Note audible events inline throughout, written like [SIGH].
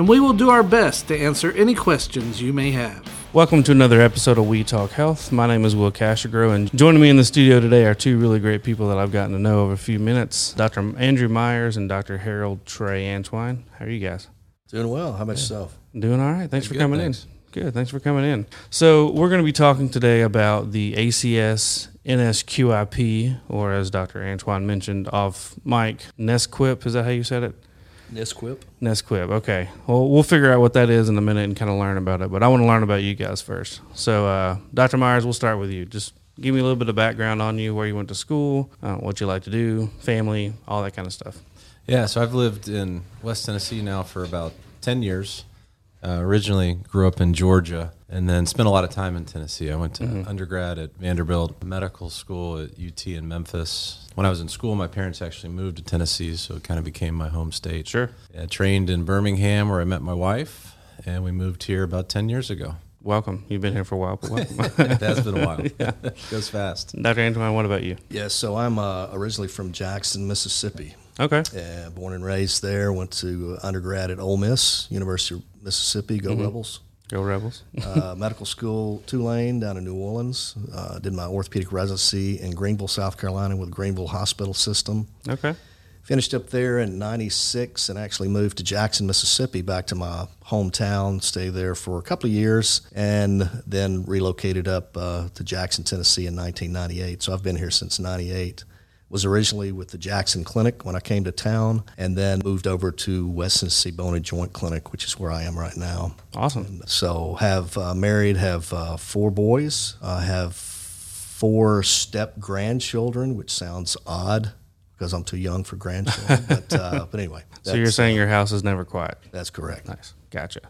and we will do our best to answer any questions you may have. Welcome to another episode of We Talk Health. My name is Will Cashagro, and joining me in the studio today are two really great people that I've gotten to know over a few minutes Dr. Andrew Myers and Dr. Harold Trey Antwine. How are you guys? Doing well. How about yourself? Doing all right. Thanks for Good, coming thanks. in. Good. Thanks for coming in. So, we're going to be talking today about the ACS NSQIP, or as Dr. Antwine mentioned off mic, NESQIP. Is that how you said it? Nisquip. Nesquib. Okay. Well, we'll figure out what that is in a minute and kind of learn about it. But I want to learn about you guys first. So, uh, Dr. Myers, we'll start with you. Just give me a little bit of background on you, where you went to school, uh, what you like to do, family, all that kind of stuff. Yeah, so I've lived in West Tennessee now for about 10 years. Uh, originally grew up in Georgia and then spent a lot of time in Tennessee. I went to undergrad at Vanderbilt Medical School at UT in Memphis. When I was in school, my parents actually moved to Tennessee, so it kind of became my home state. Sure. I trained in Birmingham where I met my wife, and we moved here about 10 years ago. Welcome. You've been here for a while, but welcome. [LAUGHS] It has been a while. [LAUGHS] Goes fast. Dr. Antwine, what about you? Yes, so I'm uh, originally from Jackson, Mississippi. Okay. Uh, born and raised there. Went to undergrad at Ole Miss, University of Mississippi. Go Rebels. Go Rebels. Uh, medical school Tulane down in New Orleans. Uh, did my orthopedic residency in Greenville, South Carolina, with Greenville Hospital System. Okay. Finished up there in '96 and actually moved to Jackson, Mississippi, back to my hometown. Stayed there for a couple of years, and then relocated up uh, to Jackson, Tennessee, in 1998. So I've been here since '98. Was originally with the Jackson Clinic when I came to town, and then moved over to West Tennessee Bone and Joint Clinic, which is where I am right now. Awesome. So have uh, married, have uh, four boys, uh, have four step grandchildren, which sounds odd because I'm too young for grandchildren. but uh, [LAUGHS] but anyway, So you're saying your house is never quiet? that's correct. Nice. Gotcha.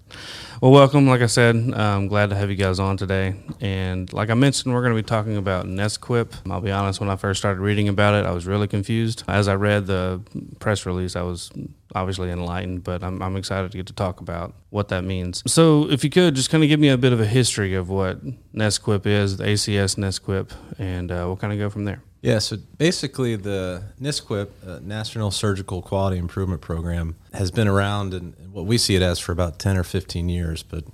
Well, welcome. Like I said, I'm glad to have you guys on today. And like I mentioned, we're going to be talking about Nesquip. I'll be honest, when I first started reading about it, I was really confused. As I read the press release, I was obviously enlightened, but I'm, I'm excited to get to talk about what that means. So, if you could just kind of give me a bit of a history of what Nesquip is, the ACS Nesquip, and uh, we'll kind of go from there. Yeah, so basically, the NISQIP, uh, National Surgical Quality Improvement Program, has been around and what we see it as for about 10 or 15 years. But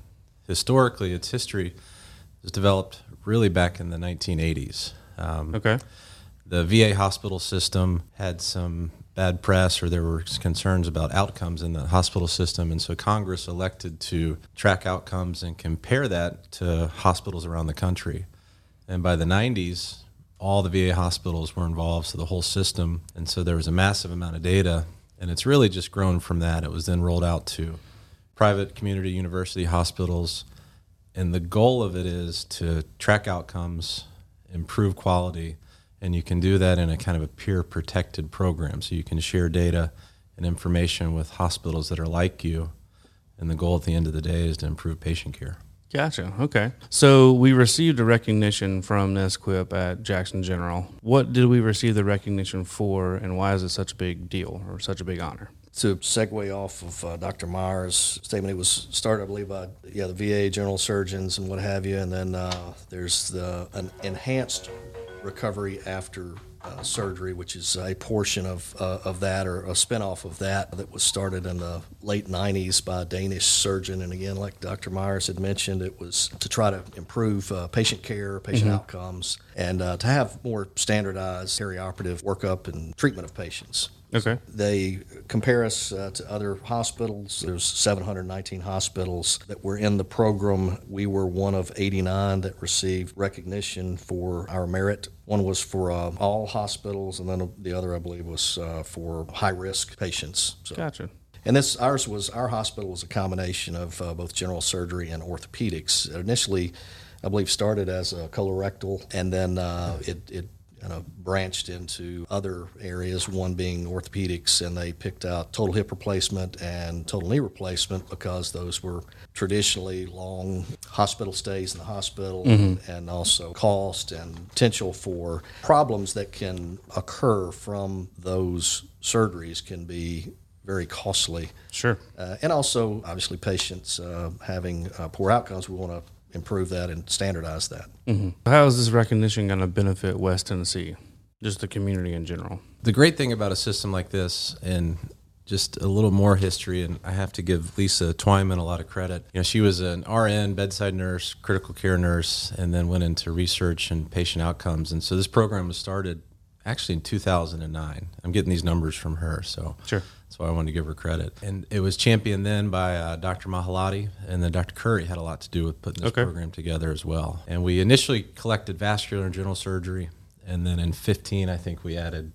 historically, its history was developed really back in the 1980s. Um, Okay. the VA hospital system had some bad press or there were concerns about outcomes in the hospital system and so Congress elected to track outcomes and compare that to hospitals around the country. And by the 90s, all the VA hospitals were involved, so the whole system. And so there was a massive amount of data, and it's really just grown from that. It was then rolled out to private community university hospitals. And the goal of it is to track outcomes, improve quality, and you can do that in a kind of a peer protected program. So you can share data and information with hospitals that are like you. And the goal at the end of the day is to improve patient care. Gotcha. Okay. So we received a recognition from Nesquip at Jackson General. What did we receive the recognition for, and why is it such a big deal or such a big honor? To segue off of uh, Dr. Myers' statement, it was started, I believe, by yeah the VA general surgeons and what have you, and then uh, there's the an enhanced recovery after uh, surgery, which is a portion of uh, of that or a spinoff of that that was started in the late 90s by a Danish surgeon. And again, like Dr. Myers had mentioned, it was to try to improve uh, patient care, patient outcomes, and uh, to have more standardized perioperative workup and treatment of patients. Okay. They compare us uh, to other hospitals. There's 719 hospitals that were in the program. We were one of 89 that received recognition for our merit. One was for uh, all hospitals, and then the other, I believe, was uh, for high risk patients. So. Gotcha. And this ours was our hospital was a combination of uh, both general surgery and orthopedics. It initially, I believe, started as a colorectal, and then uh, it, it kind of branched into other areas, one being orthopedics, and they picked out total hip replacement and total knee replacement because those were traditionally long hospital stays in the hospital and, and also cost and potential for problems that can occur from those surgeries can be very costly. Sure. Uh, and also, obviously, patients uh, having uh, poor outcomes, we want to improve that and standardize that. Mm-hmm. How is this recognition going to benefit West Tennessee, just the community in general? The great thing about a system like this, and just a little more history, and I have to give Lisa Twyman a lot of credit. You know, she was an RN, bedside nurse, critical care nurse, and then went into research and patient outcomes. And so this program was started actually in 2009. I'm getting these numbers from her, so Sure. that's why I wanted to give her credit. And it was championed then by uh, Dr. Mahalati, and then Dr. Curry had a lot to do with putting this Okay. program together as well. And we initially collected vascular and general surgery, and then in 15, I think we added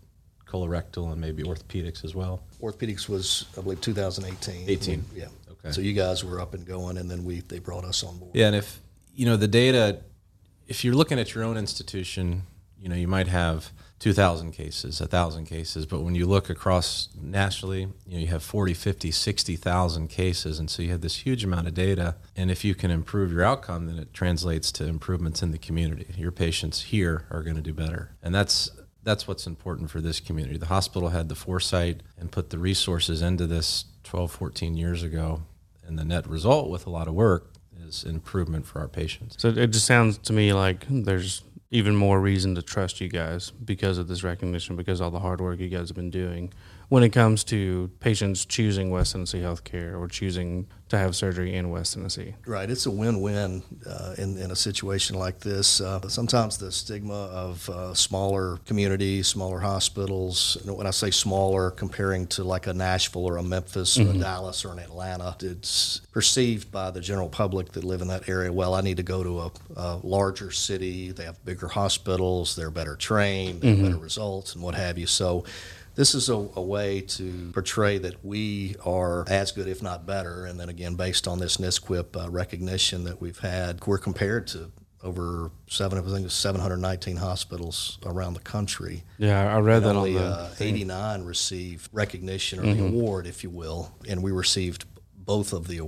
colorectal and maybe orthopedics as well. Orthopedics was, I believe, 2018. 18. Yeah. Okay. So you guys were up and going, and then we they brought us on board. Yeah, and if you know the data, if you're looking at your own institution, you know you might have 2,000 cases, 1,000 cases, but when you look across nationally, you know you have 40, 50, 60,000 cases, and so you have this huge amount of data. And if you can improve your outcome, then it translates to improvements in the community. Your patients here are going to do better, and that's that's what's important for this community. The hospital had the foresight and put the resources into this 12, 14 years ago, and the net result with a lot of work is improvement for our patients. So it just sounds to me like there's even more reason to trust you guys because of this recognition, because all the hard work you guys have been doing when it comes to patients choosing West Tennessee Healthcare or choosing to have surgery in West Tennessee. Right. It's a win-win uh, in in a situation like this. Uh, sometimes the stigma of uh, smaller communities, smaller hospitals. and When I say smaller, comparing to like a Nashville or a Memphis or a Dallas or an Atlanta, it's perceived by the general public that live in that area. Well, I need to go to a, a larger city. They have bigger hospitals. They're better trained. They have better results, and what have you. So. This is a, a way to portray that we are as good, if not better. And then again, based on this NISQUIP uh, recognition that we've had, we're compared to over seven, I think it's 719 hospitals around the country. Yeah, I read that on Only the. uh, 89 received recognition or the award, if you will, and we received both of the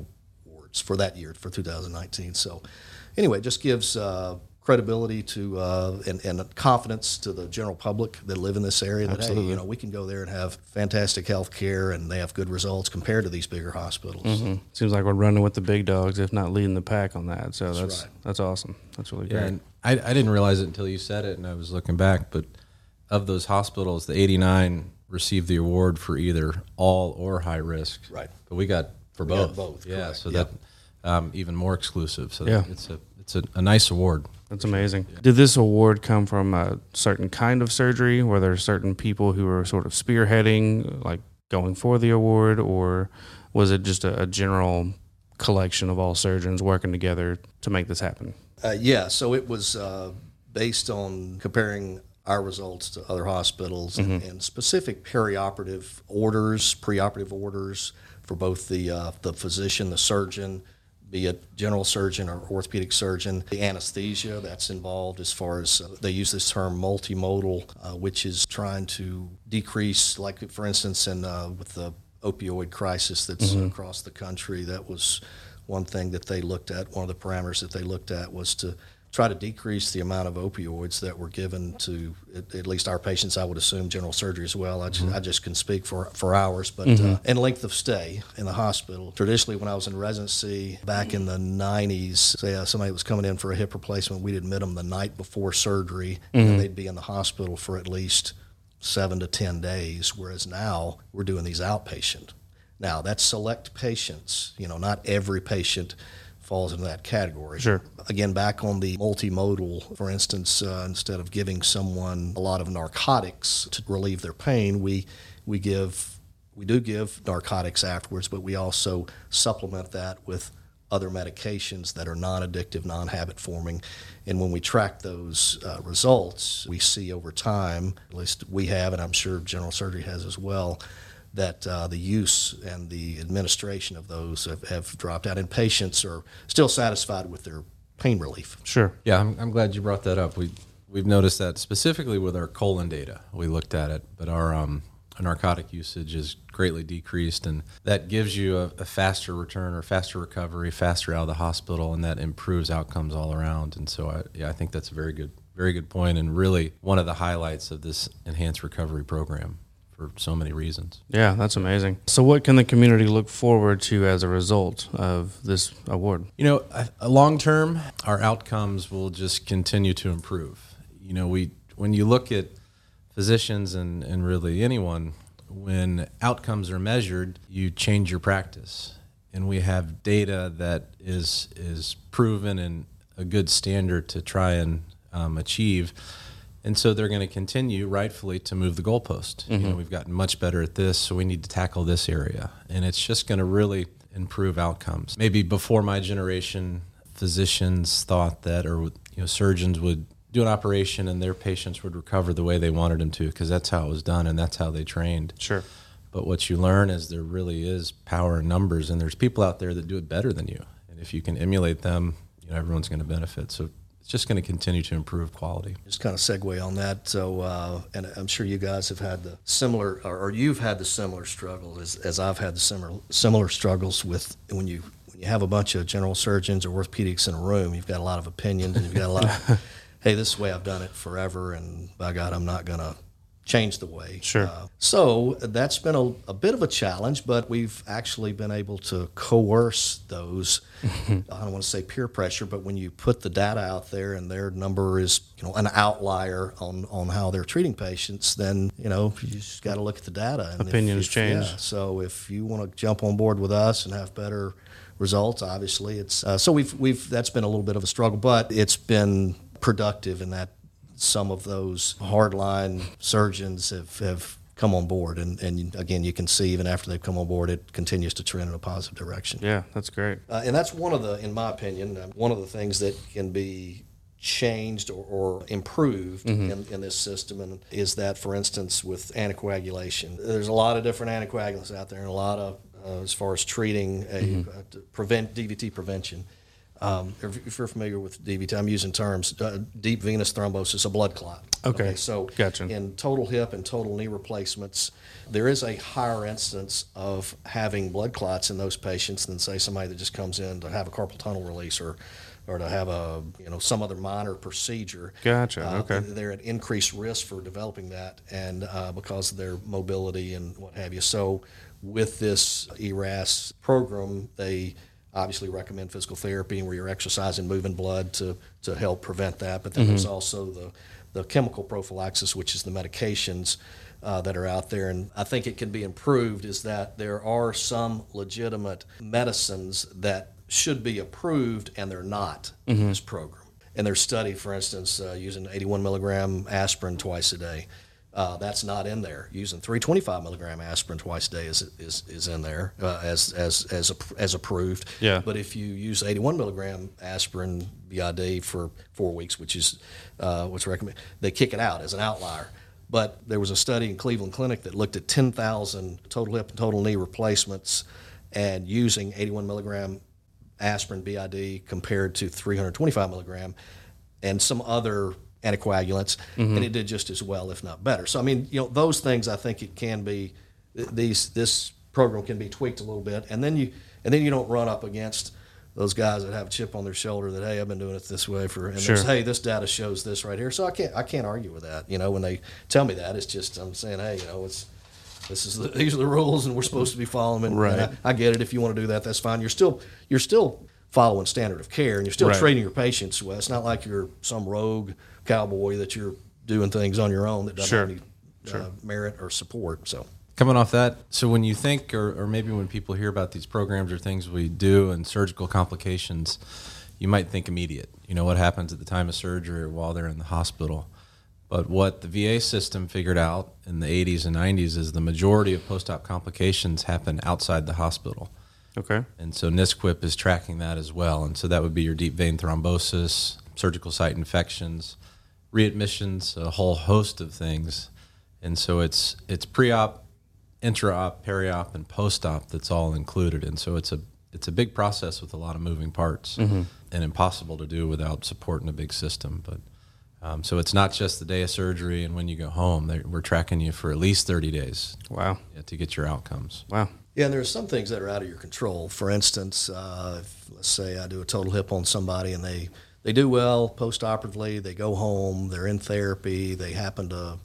awards for that year, for 2019. So, anyway, it just gives uh, credibility to uh, and, and confidence to the general public that live in this area that hey, you know, we can go there and have fantastic health care and they have good results compared to these bigger hospitals. Mhm. Seems like we're running with the big dogs, if not leading the pack on that. So that's right. that's awesome. That's really great. Yeah, and I, I didn't realize it until you said it, and I was looking back. But of those hospitals, the 89 received the award for either all or high risk. Right. But we got for We got both. both, Yeah. correct. So Yep. that um, even more exclusive. So Yeah. it's a it's a, a nice award. That's amazing. Did this award come from a certain kind of surgery? Were there certain people who were sort of spearheading, like going for the award, or was it just a, a general collection of all surgeons working together to make this happen? Uh, yeah, so it was uh, based on comparing our results to other hospitals and, and specific perioperative orders, preoperative orders for both the uh, the physician, the surgeon, be it general surgeon or orthopedic surgeon, the anesthesia that's involved as far as uh, they use this term multimodal, uh, which is trying to decrease, like for instance, in uh, with the opioid crisis that's across the country, that was one thing that they looked at. One of the parameters that they looked at was to try to decrease the amount of opioids that were given to at, at least our patients. I would assume general surgery as well. I just, I just can speak for for ours, but uh, and length of stay in the hospital. Traditionally, when I was in residency back in the '90s, say uh, somebody was coming in for a hip replacement, we'd admit them the night before surgery, and they'd be in the hospital for at least seven to 10 days, whereas now we're doing these outpatient. Now, that's select patients. You know, not every patient falls into that category. Sure. Again, back on the multimodal, for instance, uh, instead of giving someone a lot of narcotics to relieve their pain, we, we give we do give narcotics afterwards, but we also supplement that with other medications that are non-addictive, non-habit forming. And when we track those uh, results, we see over time, at least we have, and I'm sure general surgery has as well, that uh, the use and the administration of those have, have dropped out, and patients are still satisfied with their pain relief. Sure. Yeah, I'm, I'm glad you brought that up. We we've noticed that specifically with our colon data, we looked at it, but our um, narcotic usage is greatly decreased, and that gives you a, a, faster return or faster recovery, faster out of the hospital, and that improves outcomes all around. And so, I, yeah, I think that's a very good, very good point, and really one of the highlights of this enhanced recovery program for so many reasons. Yeah, that's amazing. So, what can the community look forward to as a result of this award? You know, long term, our outcomes will just continue to improve. You know, we when you look at physicians and, and really anyone, when outcomes are measured, you change your practice. And we have data that is is proven and a good standard to try and um, achieve. And so they're going to continue, rightfully, to move the goalpost. Mm-hmm. You know, mm-hmm. we've gotten much better at this, so we need to tackle this area. And it's just going to really improve outcomes. Maybe before my generation, physicians thought that, or you know, surgeons would do an operation and their patients would recover the way they wanted them to because that's how it was done and that's how they trained. Sure. But what you learn is there really is power in numbers and there's people out there that do it better than you. And if you can emulate them, you know everyone's going to benefit. So it's just going to continue to improve quality. Just kind of segue on that. So, uh, and I'm sure you guys have had the similar, or, or you've had the similar struggles as, as I've had the similar similar struggles with when you when you have a bunch of general surgeons or orthopedics in a room. You've got a lot of opinions and you've got a lot. Of, [LAUGHS] hey, this is the way I've done it forever, and by God, I'm not going to change the way. Sure. Uh, so that's been a, a, bit of a challenge, but we've actually been able to coerce those. [LAUGHS] I don't want to say peer pressure, but when you put the data out there and their number is you know an outlier on, on how they're treating patients, then you know you just got to look at the data. And Opinions if, if, change. Yeah, so if you want to jump on board with us and have better results, obviously it's uh, so we've we've that's been a little bit of a struggle, but it's been productive in that some of those hardline surgeons have, have come on board. And, and again, you can see even after they've come on board, it continues to trend in a positive direction. Yeah, that's great. Uh, and that's one of the, in my opinion, uh, one of the things that can be changed or, or improved mm-hmm. in, in, this system and is that for instance with anticoagulation there's a lot of different anticoagulants out there and a lot of uh, as far as treating a mm-hmm. uh, prevent dvt prevention um, if you're familiar with DVT, I'm using terms uh, deep venous thrombosis, a blood clot. Okay. okay. So, gotcha. in total hip and total knee replacements, there is a higher instance of having blood clots in those patients than, say, somebody that just comes in to have a carpal tunnel release or or to have a you know some other minor procedure. Gotcha. Uh, okay. They're at increased risk for developing that, and uh, because of their mobility and what have you. So, with this ERAS program, they obviously recommend physical therapy and where you're exercising, moving blood to, to help prevent that. But then mm-hmm. there's also the, the chemical prophylaxis, which is the medications uh, that are out there. And I think it can be improved is that there are some legitimate medicines that should be approved and they're not mm-hmm. in this program. And there's study, for instance, uh, using 81 milligram aspirin twice a day. Uh, that's not in there. Using 325 milligram aspirin twice a day is is, is in there uh, as as as as approved. Yeah. But if you use 81 milligram aspirin BID for four weeks, which is uh, what's recommended, they kick it out as an outlier. But there was a study in Cleveland Clinic that looked at 10,000 total hip and total knee replacements, and using 81 milligram aspirin BID compared to 325 milligram, and some other anticoagulants, mm-hmm. and it did just as well, if not better. So I mean, you know, those things I think it can be. These this program can be tweaked a little bit, and then you and then you don't run up against those guys that have a chip on their shoulder that hey I've been doing it this way for and sure. hey this data shows this right here so I can't I can't argue with that you know when they tell me that it's just I'm saying hey you know it's this is the, [LAUGHS] these are the rules and we're supposed to be following them right. and I, I, get it if you want to do that that's fine you're still you're still following standard of care and you're still right. treating your patients well it's not like you're some rogue cowboy that you're doing things on your own that doesn't sure. have any sure. uh, merit or support. So coming off that, so when you think, or, or maybe when people hear about these programs or things we do and surgical complications, you might think immediate. You know what happens at the time of surgery or while they're in the hospital. But what the VA system figured out in the 80s and 90s is the majority of post-op complications happen outside the hospital. Okay. And so NSQIP is tracking that as well. And so that would be your deep vein thrombosis, surgical site infections, readmissions, a whole host of things. And so it's it's pre-op, intra-op, peri-op, and post-op that's all included. And so it's a it's a big process with a lot of moving parts mm-hmm. and impossible to do without supporting a big system. But Um, so it's not just the day of surgery and when you go home. They- We're tracking you for at least 30 days Wow. yeah, to get your outcomes. Wow. Yeah, and there are some things that are out of your control. For instance, uh, if, let's say I do a total hip on somebody and they, they do well post-operatively, they go home, they're in therapy, they happen to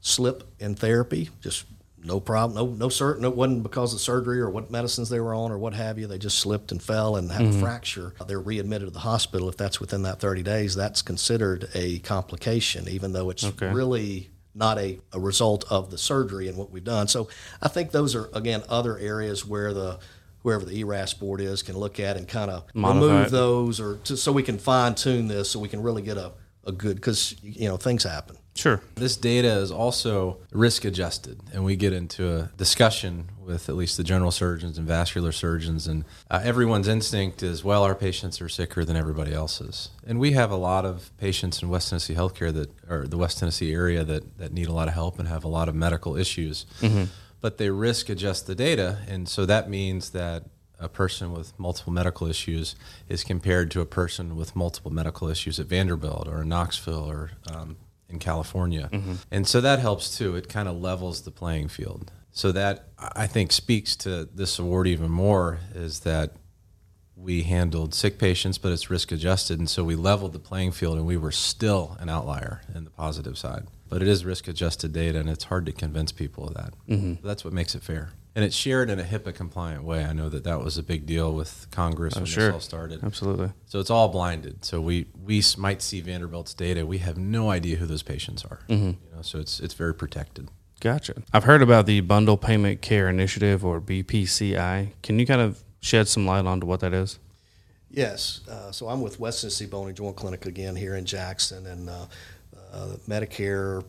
slip in therapy, just no problem, no no certain it wasn't because of surgery or what medicines they were on or what have you. They just slipped and fell and had a mm-hmm. fracture. They're readmitted to the hospital. If that's within that 30 days, that's considered a complication, even though it's Okay. really not a, a result of the surgery and what we've done. So I think those are again other areas where the whoever the ERAS board is can look at and kind of Modify remove those or to, so we can fine tune this so we can really get a, a good because you know things happen. Sure. This data is also risk adjusted, and we get into a discussion with at least the general surgeons and vascular surgeons, and uh, everyone's instinct is, well, our patients are sicker than everybody else's, and we have a lot of patients in West Tennessee healthcare that, or the West Tennessee area that that need a lot of help and have a lot of medical issues, but they risk adjust the data, and so that means that a person with multiple medical issues is compared to a person with multiple medical issues at Vanderbilt or in Knoxville or um, in California. And so that helps too. It kind of levels the playing field. So that I think speaks to this award even more is that we handled sick patients, but it's risk adjusted. And so we leveled the playing field and we were still an outlier in the positive side. But it is risk adjusted data and it's hard to convince people of that. Mm-hmm. That's what makes it fair. And it's shared in a HIPAA compliant way. I know that that was a big deal with Congress when Oh, sure. this all started. Absolutely. So it's all blinded. So we we might see Vanderbilt's data. We have no idea who those patients are. Mm-hmm. You know, so it's it's very protected. Gotcha. I've heard about the Bundle Payment Care Initiative or BPCI. Can you kind of shed some light onto what that is? Yes. Uh, so I'm with West Tennessee Bone and Joint Clinic again here in Jackson, and uh, uh, Medicare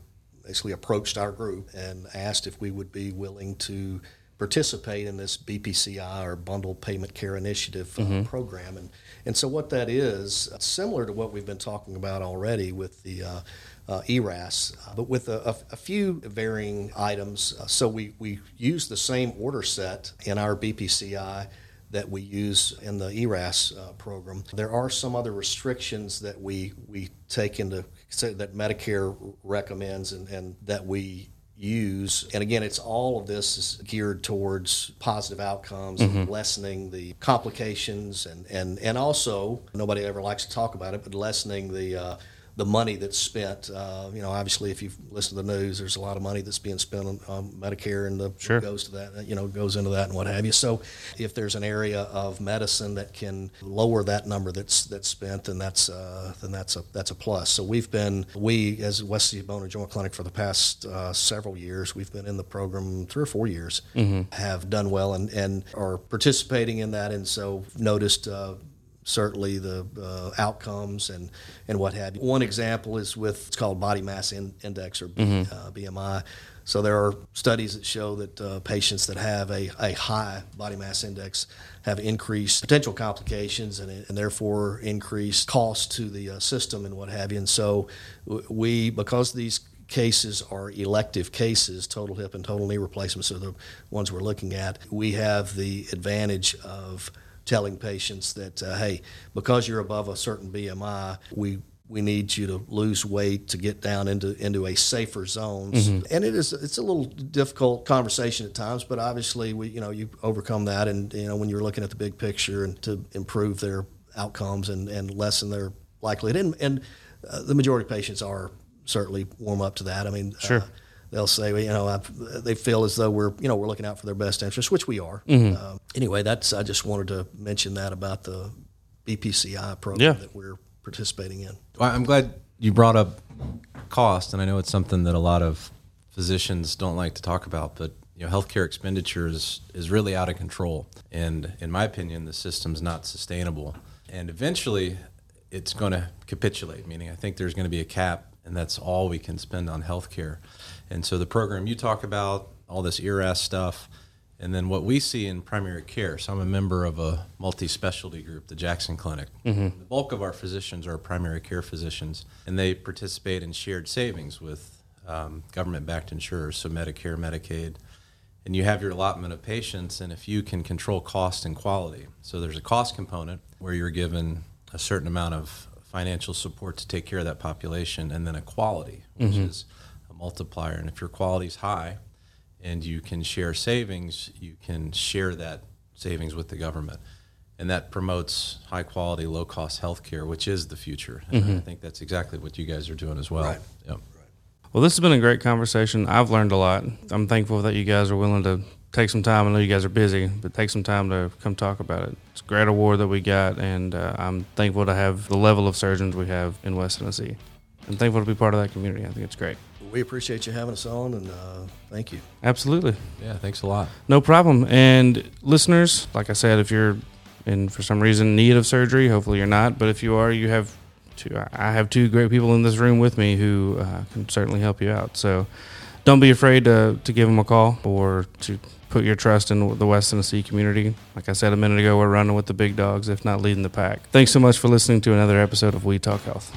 basically approached our group and asked if we would be willing to participate in this BPCI or Bundle Payment Care Initiative uh, program. And, and so what that is, uh, similar to what we've been talking about already with the uh, uh, ERAS, uh, but with a, a, a few varying items. Uh, so we, we use the same order set in our BPCI that we use in the ERAS uh, program. There are some other restrictions that we, we take into that Medicare recommends and, and that we use. And again, it's all of this is geared towards positive outcomes and lessening the complications and, and, and also, nobody ever likes to talk about it, but lessening the uh, the money that's spent. Uh, you know, obviously, if you've listened to the news, there's a lot of money that's being spent on um, Medicare, and the Sure. goes to that. You know, goes into that and what have you. So, if there's an area of medicine that can lower that number that's that's spent, then that's uh, then that's a that's a plus. So we've been we as West and Joint Clinic for the past uh, several years. We've been in the program three or four years. Have done well and and are participating in that, and so noticed. Certainly the uh, outcomes and, and what have you. One example is with it's called body mass in, index or B, uh, BMI. So there are studies that show that uh, patients that have a, a high body mass index have increased potential complications and, and therefore increased cost to the uh, system and what have you. And so we, because these cases are elective cases, total hip and total knee replacements are the ones we're looking at, we have the advantage of telling patients that, uh, hey, because you're above a certain BMI, we we need you to lose weight to get down into into a safer zones. And it is it's a little difficult conversation at times, but obviously we you know you overcome that, and you know when you're looking at the big picture and to improve their outcomes and and lessen their likelihood, and and uh, the majority of patients are certainly warm up to that. I mean, Sure. uh, they'll say, well, you know, I, they feel as though we're, you know, we're looking out for their best interest, which we are. Um, anyway, that's I just wanted to mention that about the BPCI program Yeah. that we're participating in. Well, I'm glad you brought up cost, and I know it's something that a lot of physicians don't like to talk about, but you know, healthcare expenditures is really out of control, and in my opinion, the system's not sustainable, and eventually, it's going to capitulate. Meaning, I think there's going to be a cap, and that's all we can spend on healthcare, and so the program you talk about, all this ERAS stuff. And then what we see in primary care. So I'm a member of a multi-specialty group, the Jackson Clinic. The bulk of our physicians are primary care physicians, and they participate in shared savings with um, government-backed insurers, so Medicare, Medicaid. And you have your allotment of patients, and if you can control cost and quality, so there's a cost component where you're given a certain amount of financial support to take care of that population, and then a quality, which mm-hmm. is a multiplier. And if your quality is high and you can share savings, you can share that savings with the government. And that promotes high quality, low cost healthcare, which is the future. And I mm-hmm. think that's exactly what you guys are doing as well. Right. Yep. Well, this has been a great conversation. I've learned a lot. I'm thankful that you guys are willing to take some time. I know you guys are busy, but take some time to come talk about it. It's a great award that we got, and uh, I'm thankful to have the level of surgeons we have in West Tennessee. I'm thankful to be part of that community. I think it's great. We appreciate you having us on, and uh, thank you. Absolutely. Yeah, thanks a lot. No problem. And listeners, like I said, if you're in for some reason need of surgery, hopefully you're not, but if you are, you have two. I have two great people in this room with me who uh, can certainly help you out. So don't be afraid to to give them a call or to put your trust in the West Tennessee community. Like I said a minute ago, we're running with the big dogs, if not leading the pack. Thanks so much for listening to another episode of We Talk Health.